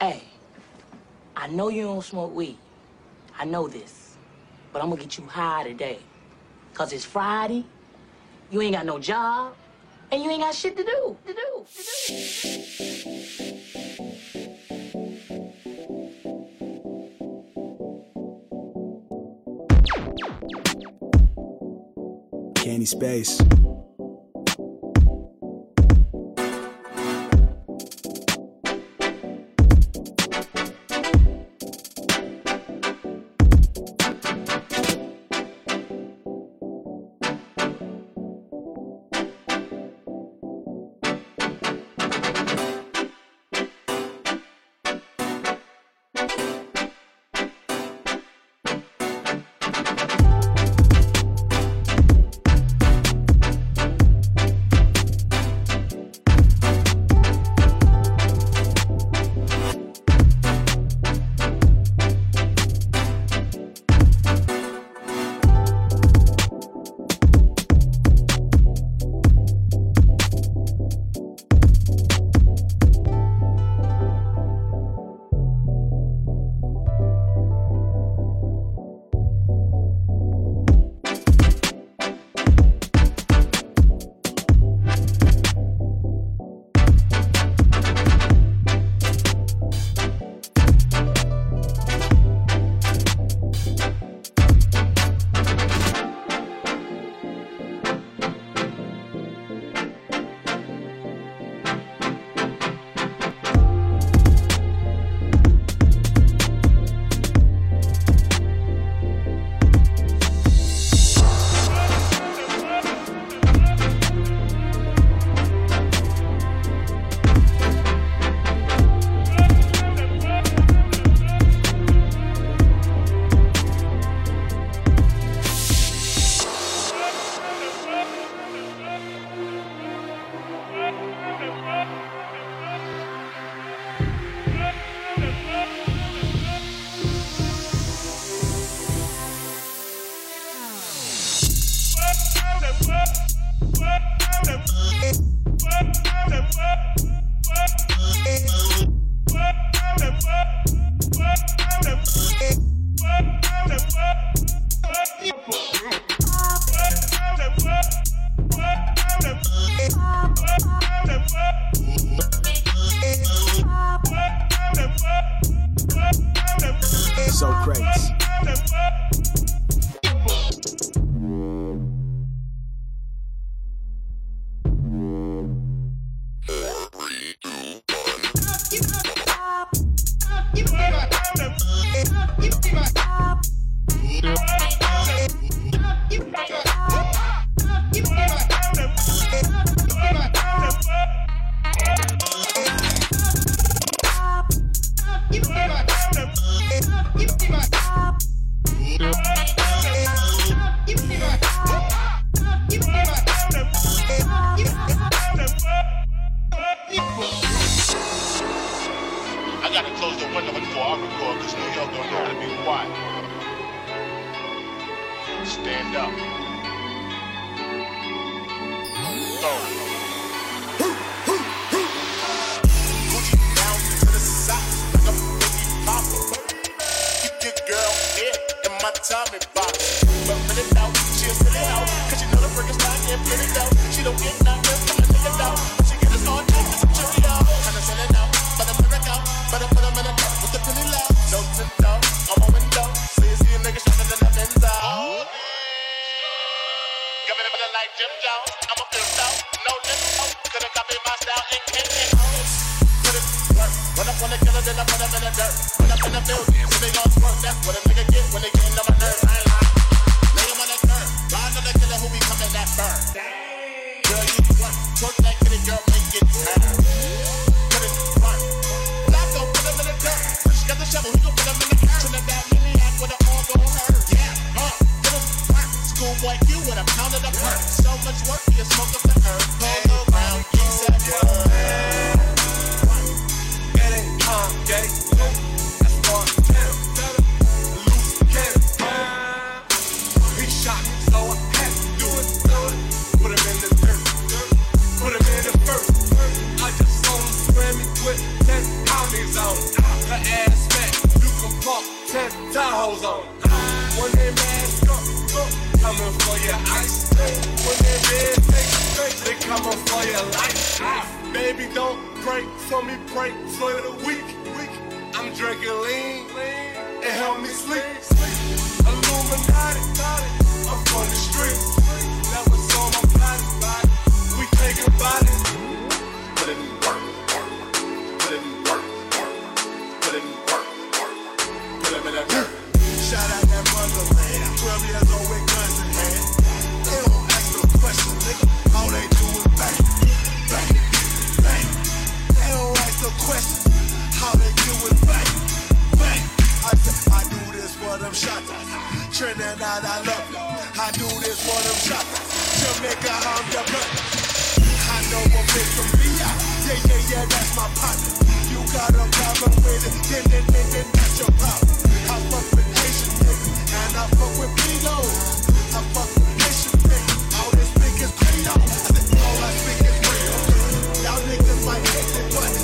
Hey, I know you don't smoke weed. I know this. But I'm gonna get you high today. Cause it's Friday, you ain't got no job, and you ain't got shit to do. To do. To do. Candy Space. Tommy box. But fill it out, she'll fill it out. Cause you know the freaking style can't fill it out. She don't get nothing work. Schoolboy Q with a pound of perk. So much work, you smoke up the herb. Polo ground, geese at. Get it, uh, get it, that's part ten. Loose cannon. He shot me, so I had to do it. Put him in the dirt, put him in the first. I just saw him swimming with ten poundies on it. Her ass fat, you can park ten Tahoes on coming for your ice. When take straight, they coming for your life. Ah, baby, don't pray for me, pray for the weak. I'm drinking lean, it help me sleep. Illuminati, I'm from the streets. Never saw my body, we take a body. Put in work. Put in work. Put in work. Put him in that. Shout out that motherland. 12 years old nigga. All they do is bang, bang, bang. They don't ask no questions. How they do is bang, bang. I said, I do this for them shots. Trinidad, I love you. I do this for them shots. Jamaica, I'm your brother. I know a big from VI. Yeah, yeah, yeah, that's my partner. You got a problem with it, then, then, then, then that's your problem. I fuck with Asian niggas, and I fuck with Pilos. I fuck Y'all niggas might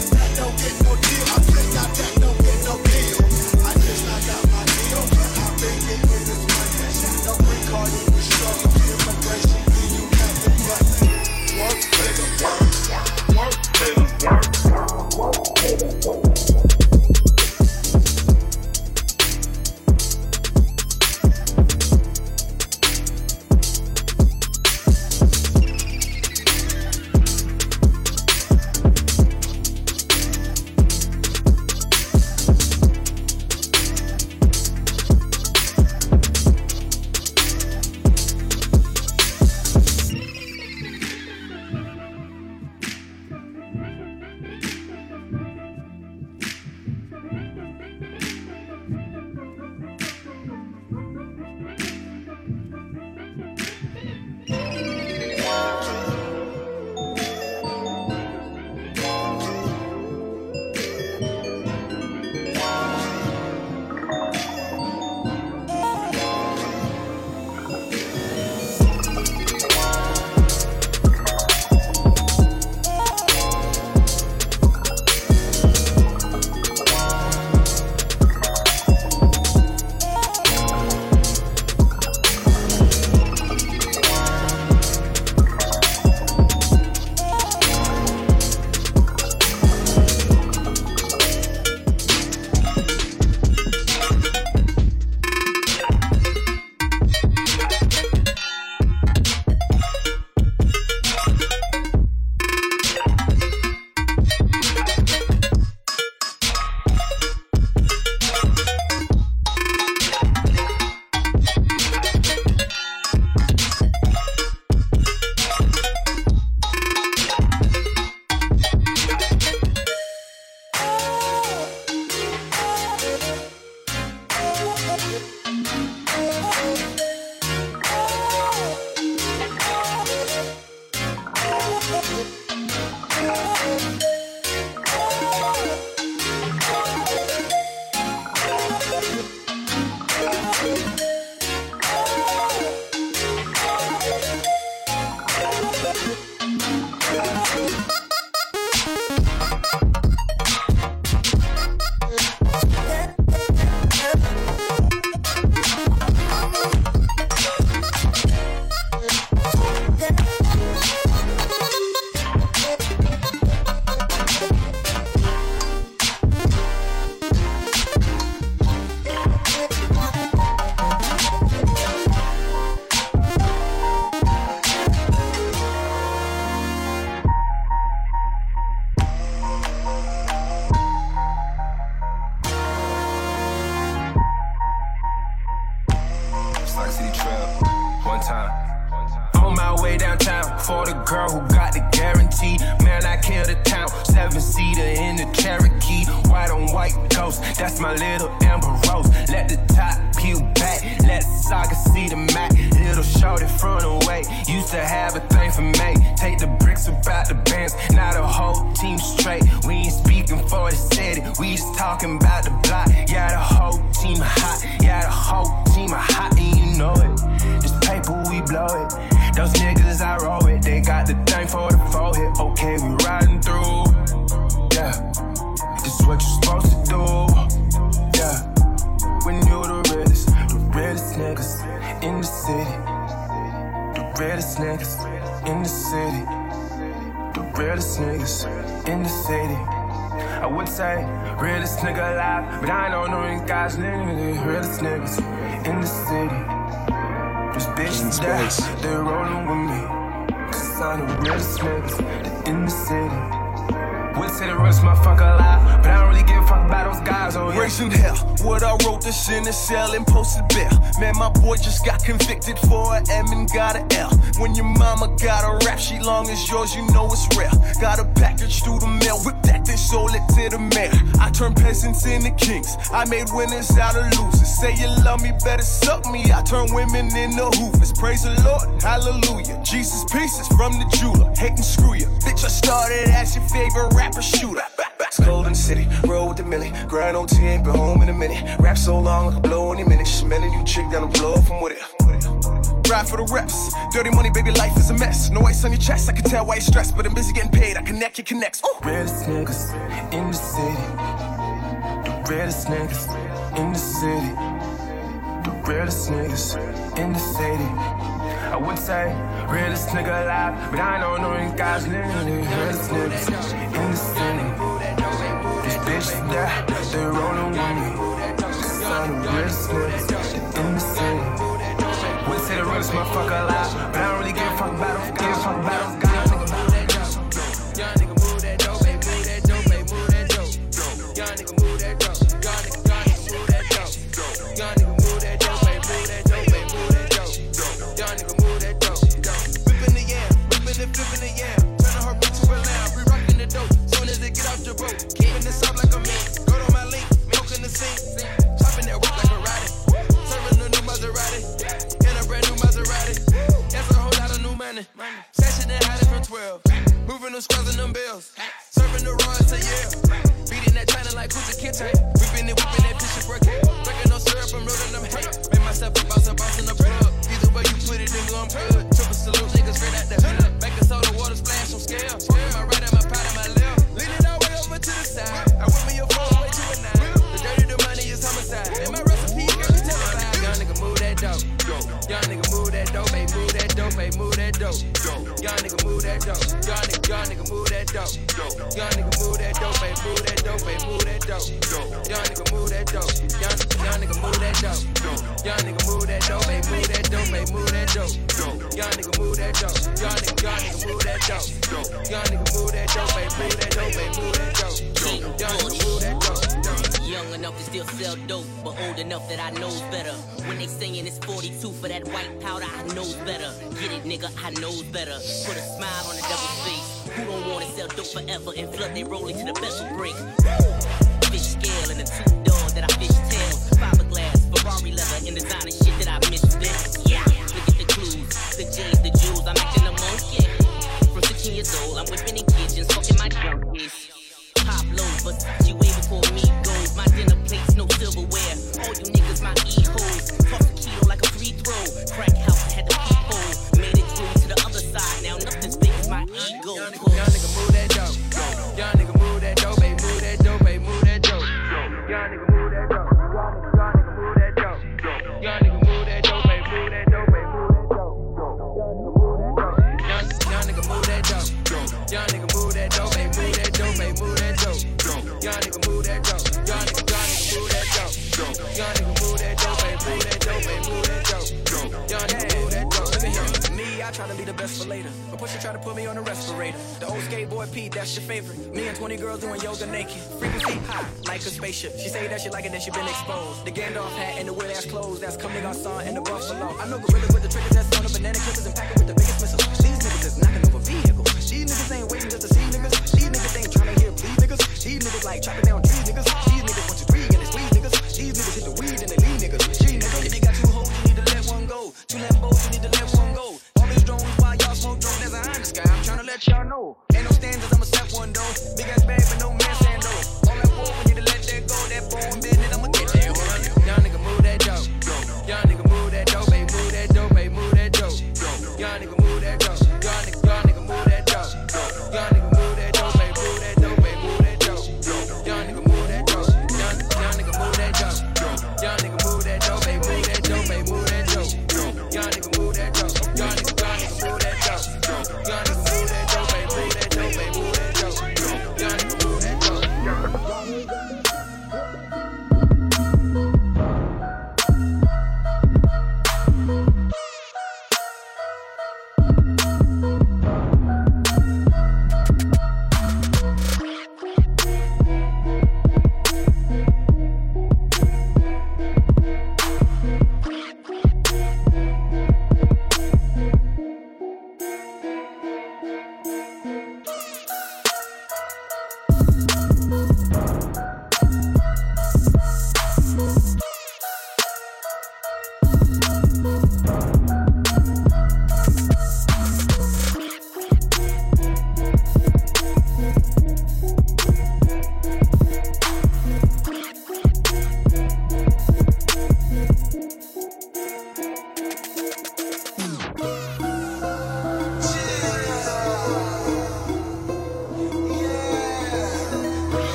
nigga, realest niggas in the city. Those bitches that, they're rolling with me. Cause I'm the realest niggas in the city. Would say the realest motherfucker alive, but I don't really give a fuck those guys, yeah. Raising hell, what I wrote this in a cell and posted bail. Man, my boy just got convicted for an M and got an L. When your mama got a rap sheet long as yours, you know it's real. Got a package through the mail, whip that then sold it to the mayor. I turned peasants into kings, I made winners out of losers. Say you love me, better suck me. I turn women into hoovers. Praise the Lord, hallelujah. Jesus pieces from the jeweler, hate and screw you. Bitch, I started as your favorite rapper shooter. It's Golden City, roll with the millie. Grind OT, ain't been home in a minute. Rap so long, I can blow any minute. Smelling you chick down the blow from with it. Ride for the reps. Dirty money, baby, life is a mess. No ice on your chest, I can tell why you're stressed, but I'm busy getting paid. I connect your connects. Ooh. Realest niggas in the city. The realest niggas in the city. The realest niggas in the city. I would say, realest nigga alive, but I don't know these guys. The realest niggas in the city. Bitches that, they rolling with me. I'm the realest in the city. Would say the realest motherfucker alive, but I don't really give a fuck about those give a fuck about those dope. Young nigga move that dope, babe, move that dope, babe, move that dope. Young nigga move that dope. Young nigga, young nigga move that dope. Young nigga move that dope, babe, move that dope, babe, move that dope. Young nigga move that dope. Young, young nigga move that dope. Young nigga move that dope, babe, move that dope, babe, move that dope. Young nigga move that dope. Young nigga, young nigga move that dope. Young nigga move that dope, babe, move that dope, babe, move that dope. Young nigga move that dope. Young enough to still sell dope, but old enough that I knows better. When they saying it's 42 for that white powder, I knows better. Get it, nigga, I knows better. Put a smile on the devil's face. Who don't wanna sell dope forever and flood they rolling to the vessel break? Fish scale and the two doors that I fish tails. Fiberglass, Ferrari leather, and designer shit that I missed this. Yeah, look at the clues, the J's, the jewels, I'm acting a monkey. From 16 years old, I'm whipping in kitchens, fucking my junkies. Pop low, Versace way before me. My dinner plates, no silverware. All you niggas, my e-hoes. Toss a kilo like a free throw. Crack best for later. But Pusha try to put me on a respirator. The old skateboard Pete, that's your favorite. Me and 20 girls doing yoga naked. Frequency high, like a spaceship. She say that she like it, then she been exposed. The Gandalf hat and the weird ass clothes. That's coming garçon and the buffalo. I know gorillas with the triggers that's on the banana clippers and packing with the biggest missiles. These niggas is knocking over vehicles. These niggas ain't waiting just to see niggas. These niggas ain't trying to hear bleed niggas. These niggas like chopping down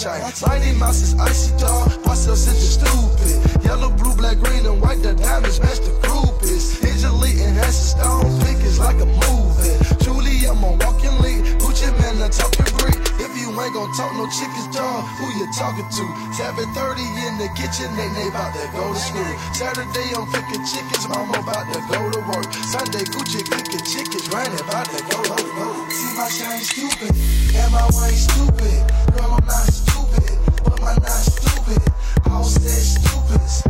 sunshine. Mighty Mouse is icy, dog. What's up, such stupid? Yellow, blue, black, green, and white. The diamonds match the group is. Digitally enhanced stone. Pink is like a movie. Julie, I'm a walking lead. Gucci Mane, I'm talking If you ain't gon' talk no chickens, dog, who you talking to? 7.30 in the kitchen, they they about to go to school. Saturday, I'm cooking chickens, mama about to go to work. Sunday, Gucci cooking chickens, Ryan about to go, home. See my shine stupid, and my way stupid, girl, I'm not stupid am I not stupid? All said stupid.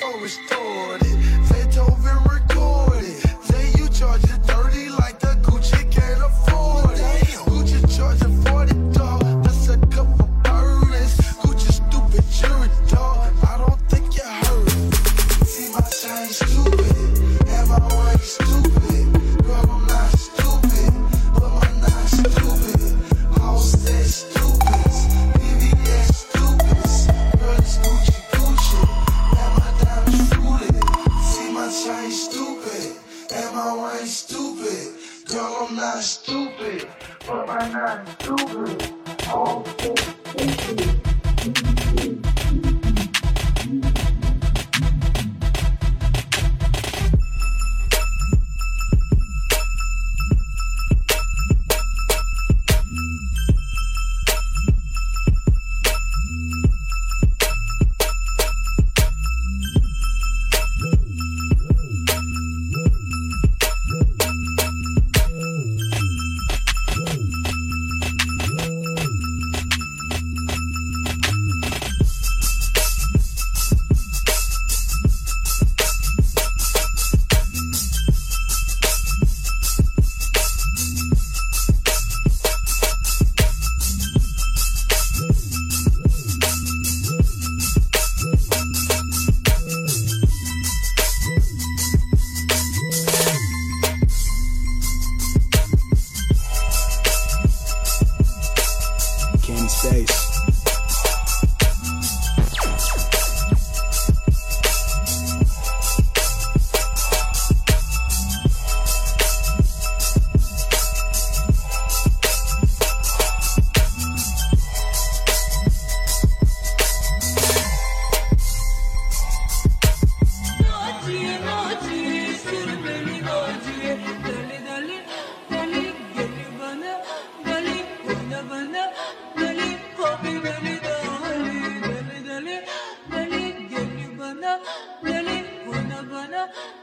forest started. Beethoven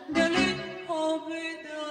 The little oh,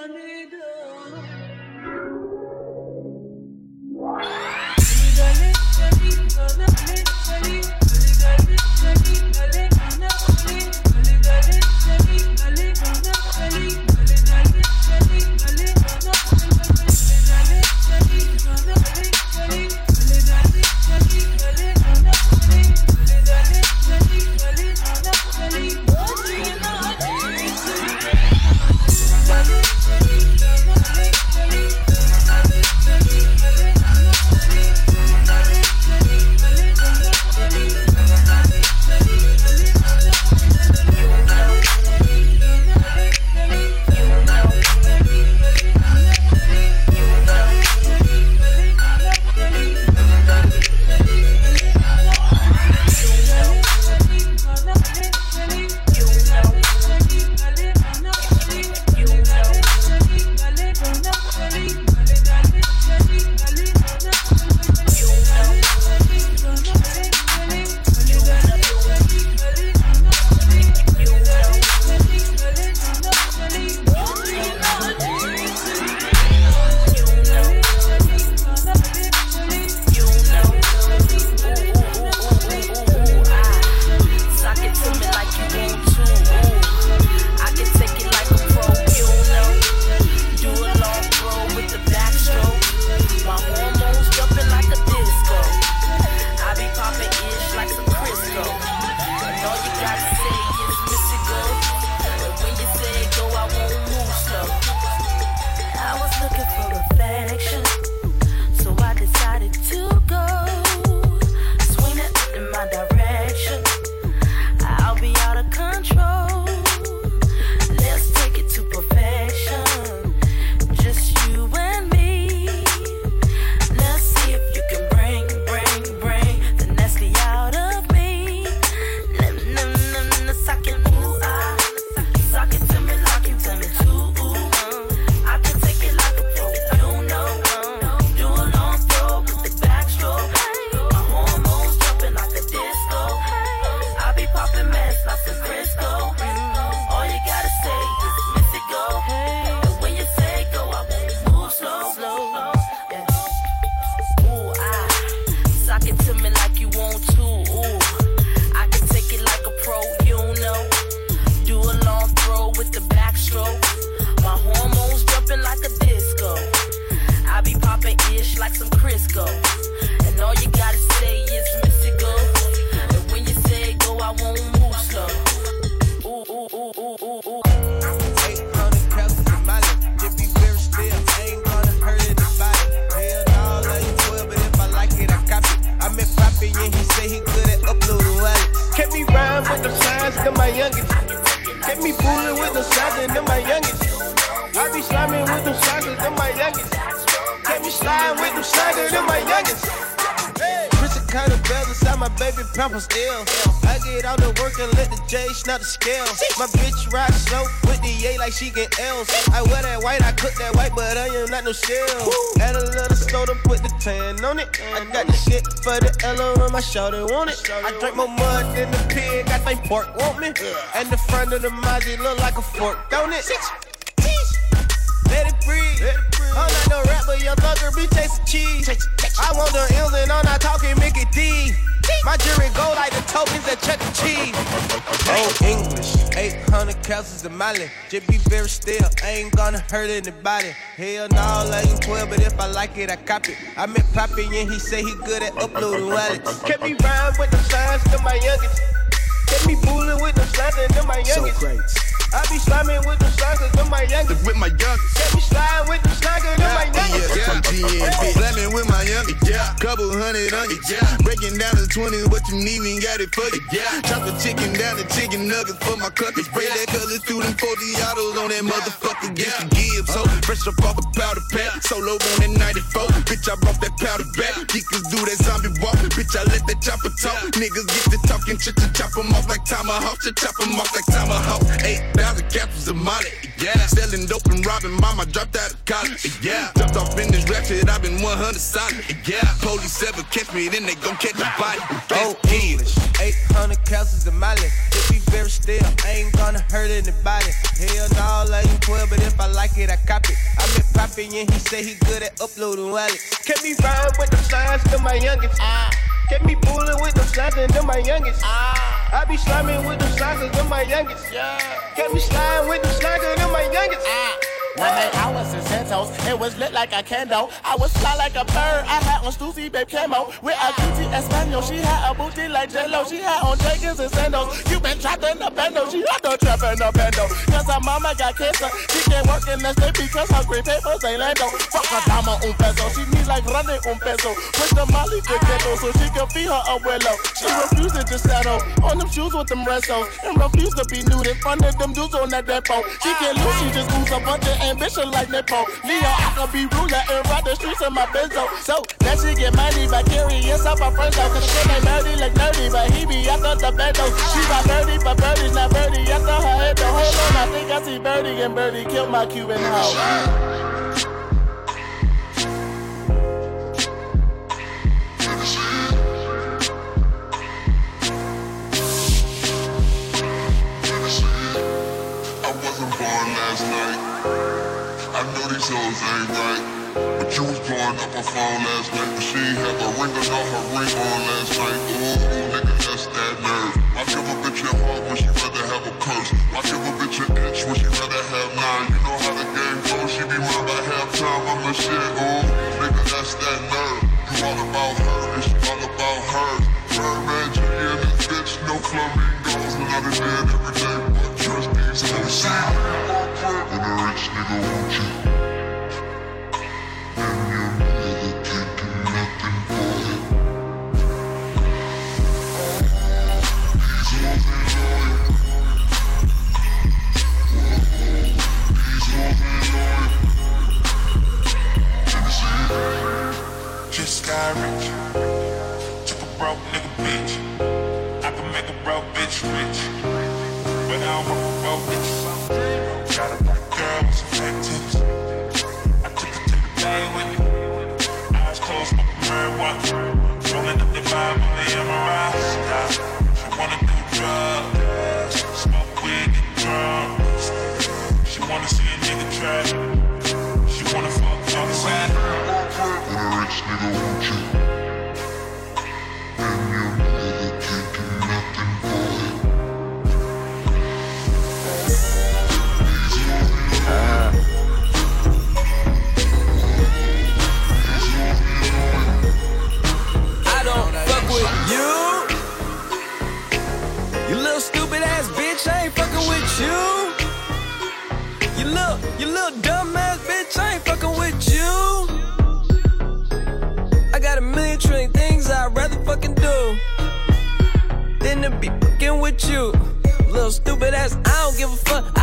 I get out to work and let the J snap the scale. My bitch ride slow with the A like she get L's. I wear that white, I cook that white, but I am not no shell. Add a little soda, put the tan on it. I got the shit for the L on my shoulder, want it. I drink more mud than the pig, I think pork want me. And the front of the Mazzy look like a fork, don't it? Let it breathe. I'm not no rapper, young thugger, be chasing cheese. I want the M's and I'm not talking Mickey D. My jury go like the tokens at Chuck E. Cheese. Oh, English, 800 calories in my lip. Just be very still, I ain't gonna hurt anybody. Hell no, I ain't 12, but if I like it, I cop it. I met Poppy and he say he good at uploading wallets. Kept me rhyme with the signs to my youngest. Kept me fooling with the signs to my youngest. So youngest. Crates. I be sliming with the signs to my youngest. With my youngest. Kept be sliding with the signs to my youngest. Yeah, from GNB. Slamming with my youngest. Yeah. Couple hundred on you. Yeah. Breaking down the 20, what you need, we got it for you. Yeah. Chop the chicken down to chicken nuggets for my cuckers. Spray that color through them 40 autos on that motherfucker. Get the gibbs. So fresh up off the powder pack. Solo on that 94. Bitch, I brought that powder back. Geekers do that zombie walk. Bitch, I let that chopper talk. Niggas get to talking shit to chop 'em off like tomahawk. To chop 'em off like tomahawk. 8,000 capsules of molly. Yeah. Selling dope and robbing mama dropped out of college. Yeah. Jumped off in this rap shit, I've been 100 solid. Yeah. Police ever catch me, then they gon' catch a body. Oh, English. 800 calories in my lip. Just be very still. I ain't gonna hurt anybody. Hell no, I ain't 12, but if I like it, I cop it. I met Poppy and he say he good at uploading wallets. Kept me rhyme with the signs to my youngest. Ah. Kept me fooling with the signs to my youngest. Ah. I be sliming with the signs to my youngest. Kept me sliding with the signs to my youngest. One day I was in Santos, it was lit like a candle. I was fly like a bird, I had on Stussy Bape camo. With a cutie Espanol, she had a booty like J-Lo. She had on Jenkins and sandals. You been trapped in the bando, she had the trap in the bando. Cause her mama got cancer, she can't work in the state because her green papers ain't lando. Fuck her dama un peso, she needs like running un peso. Push the molly to ghetto so she can feed her abuelo. She refusing to settle on them shoes with them restos. And refuse to be nude in front of them dudes on that depot. She can't lose, she just moves a bunch of ambition like Nepo. Leo, I can be ruler and ride the streets in my benzo. So that she get money by carrying up her friends out. Cause she ain't nerdy like nerdy, but he be after the bendo. She got birdie, but birdie's not birdie. After her head, the hold on. I think I see birdie and birdie killed my Cuban hoe. Hoes ain't right. But you was blowing up her phone last night. But she ain't have a ring not her ring on last night. Ooh, nigga, that's that nerve. I give a bitch a heart when she rather have a purse. I give a bitch an inch when she rather have nine. You know how the game goes. She be mine by halftime. I'm the shit. Ooh, nigga, that's that nerve. You all about her and she all about hers. Birdman Jr. and this bitch, no flamingos. And I done did every day but trust these hoes. And a rich nigga want you. You look, you little dumbass bitch, I ain't fucking with you. I got a million trillion things I'd rather fucking do than to be fucking with you. Little stupid ass, I don't give a fuck. I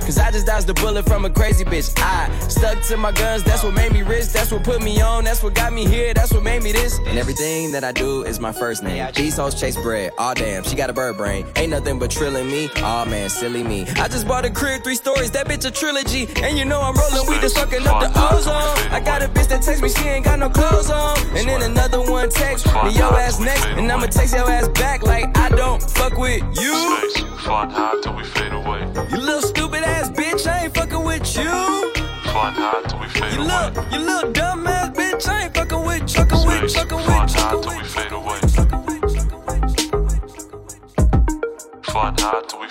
Cause I just dodged the bullet from a crazy bitch. I stuck to my guns, that's what made me rich. That's what put me on, that's what got me here, that's what made me this. And everything that I do is my first name. These hoes chase bread. Aw damn, she got a bird brain. Ain't nothing but trilling me. Aw man, silly me. I just bought a crib, three stories, that bitch a trilogy. And you know I'm rolling, we just fucking up the ozone. I got a bitch that text me, she ain't got no clothes on. And then another one text me, your ass next. And I'ma text your ass back like don't fuck with you. Flying high till we fade away. You little stupid ass bitch, I ain't fucking with you. Flying high till we fade You away. little, you little dumb ass bitch, I ain't fucking with, fucking with, fucking with, Flying high till we fade away. Flying high till we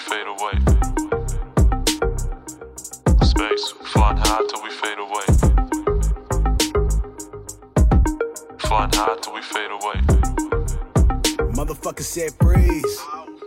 Motherfucker said freeze.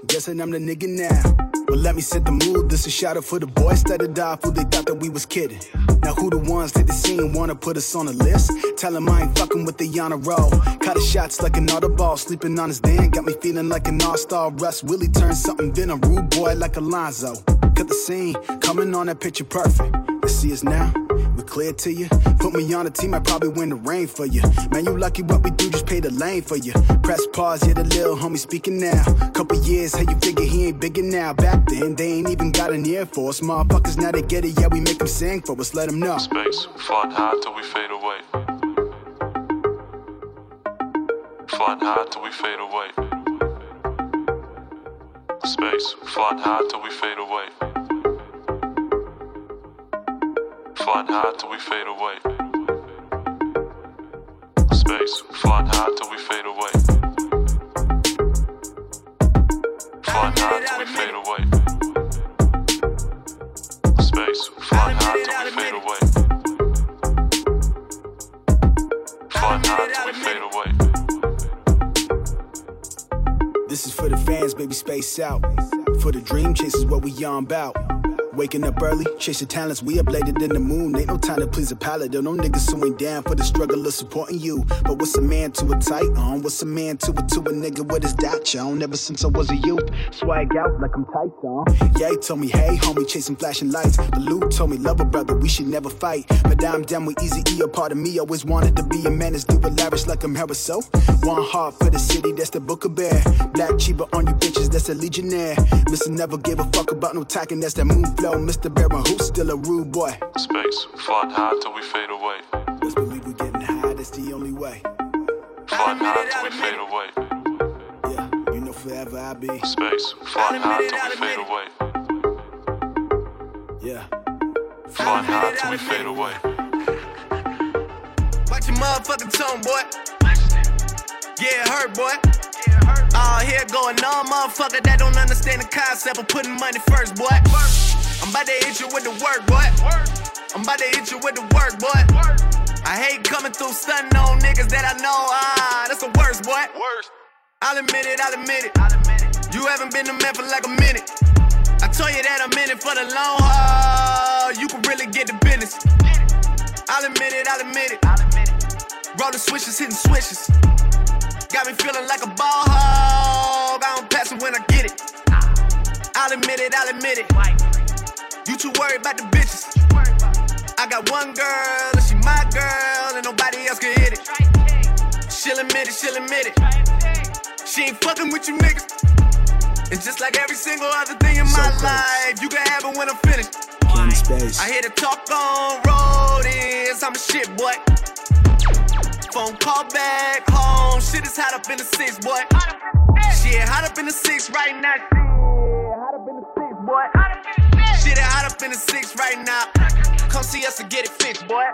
Guessing I'm the nigga now. But let me set the mood. This a shout out for the boys that died who they thought that we was kidding. Now who the ones that they seen wanna put us on a list? Tell 'em I ain't fucking with the honor roll. Cut the shots like an ball, sleeping on his den. Got me feeling like an all-star. Russ Willie turned something, then a rude boy like Alonzo. Cut the scene, coming on that picture perfect. You see us now? We clear to you. Put me on a team, I probably win the rain for you. Man, you lucky what we just pay the lane for you. Press pause, hear the little homie speaking now. Couple years, how you figure he ain't bigger now? Back then, they ain't even got an ear for us. Motherfuckers, now they get it, yeah, we make them sing for us, let them know. Space. Flying high till we fade away. Flying high till we fade away. Space. Flying high till we fade away. Flying high till we fade away. Space. Flying high till we fade away. Flying high till we fade away. Space. Flying high till we fade away. Flying high till we fade away. This is for the fans, baby, space out. For the dream chasers, what we on bout. Waking up early, chasing talents, we uploaded in the moon. Ain't no time to please a palate. There no niggas who ain't down for the struggle of supporting you. But what's a man to a tight on? What's a man to a to a nigga with his dot on? Ever since I was a youth, swag out like I'm tight on. Yeah, he told me, hey, homie, chasing flashing lights. But Luke told me, love a brother, we should never fight. I'm down with Easy E, a part of me. Always wanted to be a man that's do it lavish like I'm Harris. So, one heart for the city, that's the book of bear. Black Chiba on you bitches, that's a legionnaire. Mr. Never gave a fuck about no talking, that's that moon flow. Mr. Baron, who's still a rude boy. Space. Flying high till we fade away. Best believe we're getting high, that's the only way. Flying high till we fade away. Yeah, you know forever I'll be. Space. Flying high till we fade away. Yeah. Flying high till we fade away. Watch your motherfucking tone, boy. Yeah, it hurt, boy. All here going on, motherfucker that don't understand the concept of putting money first, boy. I'm about to hit you with the work, boy. I'm about to hit you with the work, boy. I hate coming through stunting on niggas that I know. Ah, that's the worst, boy. I'll admit it, I'll admit it. I'll admit it. You haven't been a man for like a minute. I told you that I'm in it for the long haul. You can really get the business. I'll admit it, I'll admit it. Rolling switches, hitting switches. Got me feeling like a ball hog. I don't pass it when I get it. I'll admit it, I'll admit it. You too worried about the bitches. I got one girl, and she my girl, and nobody else can hit it. She'll admit it, she'll admit it. She ain't fucking with you niggas. And just like every single other thing in my close. life, you can have it when I'm finished. I hear the talk on road is I'm the shit, boy. Phone call back home, shit is hot up in the six, boy. Shit hot up in the six right now. Shit hot up in the six, boy. Shit hot up in the six right now. come see us and get it fixed, boy.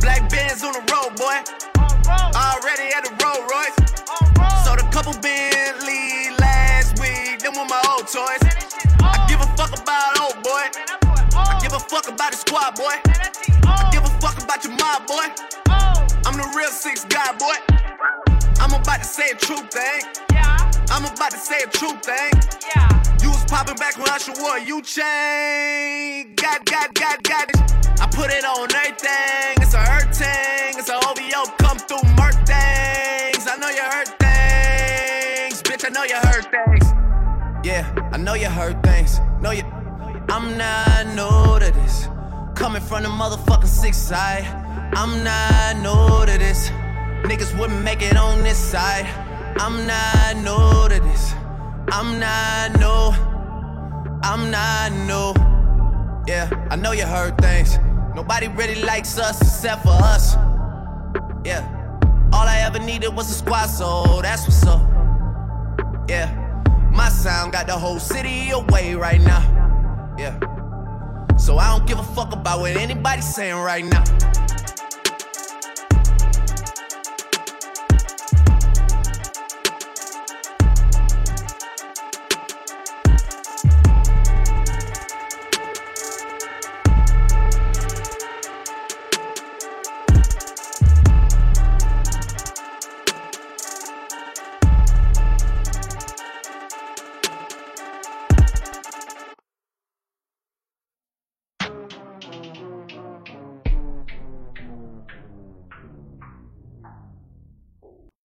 Black bands on the road, boy. Already at the Rolls Royce. Sold a couple Bentley last week. Them were my old toys. I give a fuck about old boy. I give a fuck about the squad, boy. I give a fuck about your mob, boy. I'm the real six guy, boy. I'm about to say a true thing. Yeah. I'm about to say a true thing. Yeah. You was popping back when Usher wore you chain. Got, got, got, got it. I put it on everything. It's a hurt thing. It's a OVO come through murk things. I know you heard things. Bitch, I know you heard things. Yeah, I know you heard things. Know you. I'm not new to this. Coming from the motherfucking six side. I'm not new to this. Niggas wouldn't make it on this side. I'm not new to this. I'm not new. I'm not new. Yeah, I know you heard things. Nobody really likes us except for us. Yeah. All I ever needed was a squad, so that's what's up. Yeah. My sound got the whole city away right now. Yeah. So I don't give a fuck about what anybody's saying right now.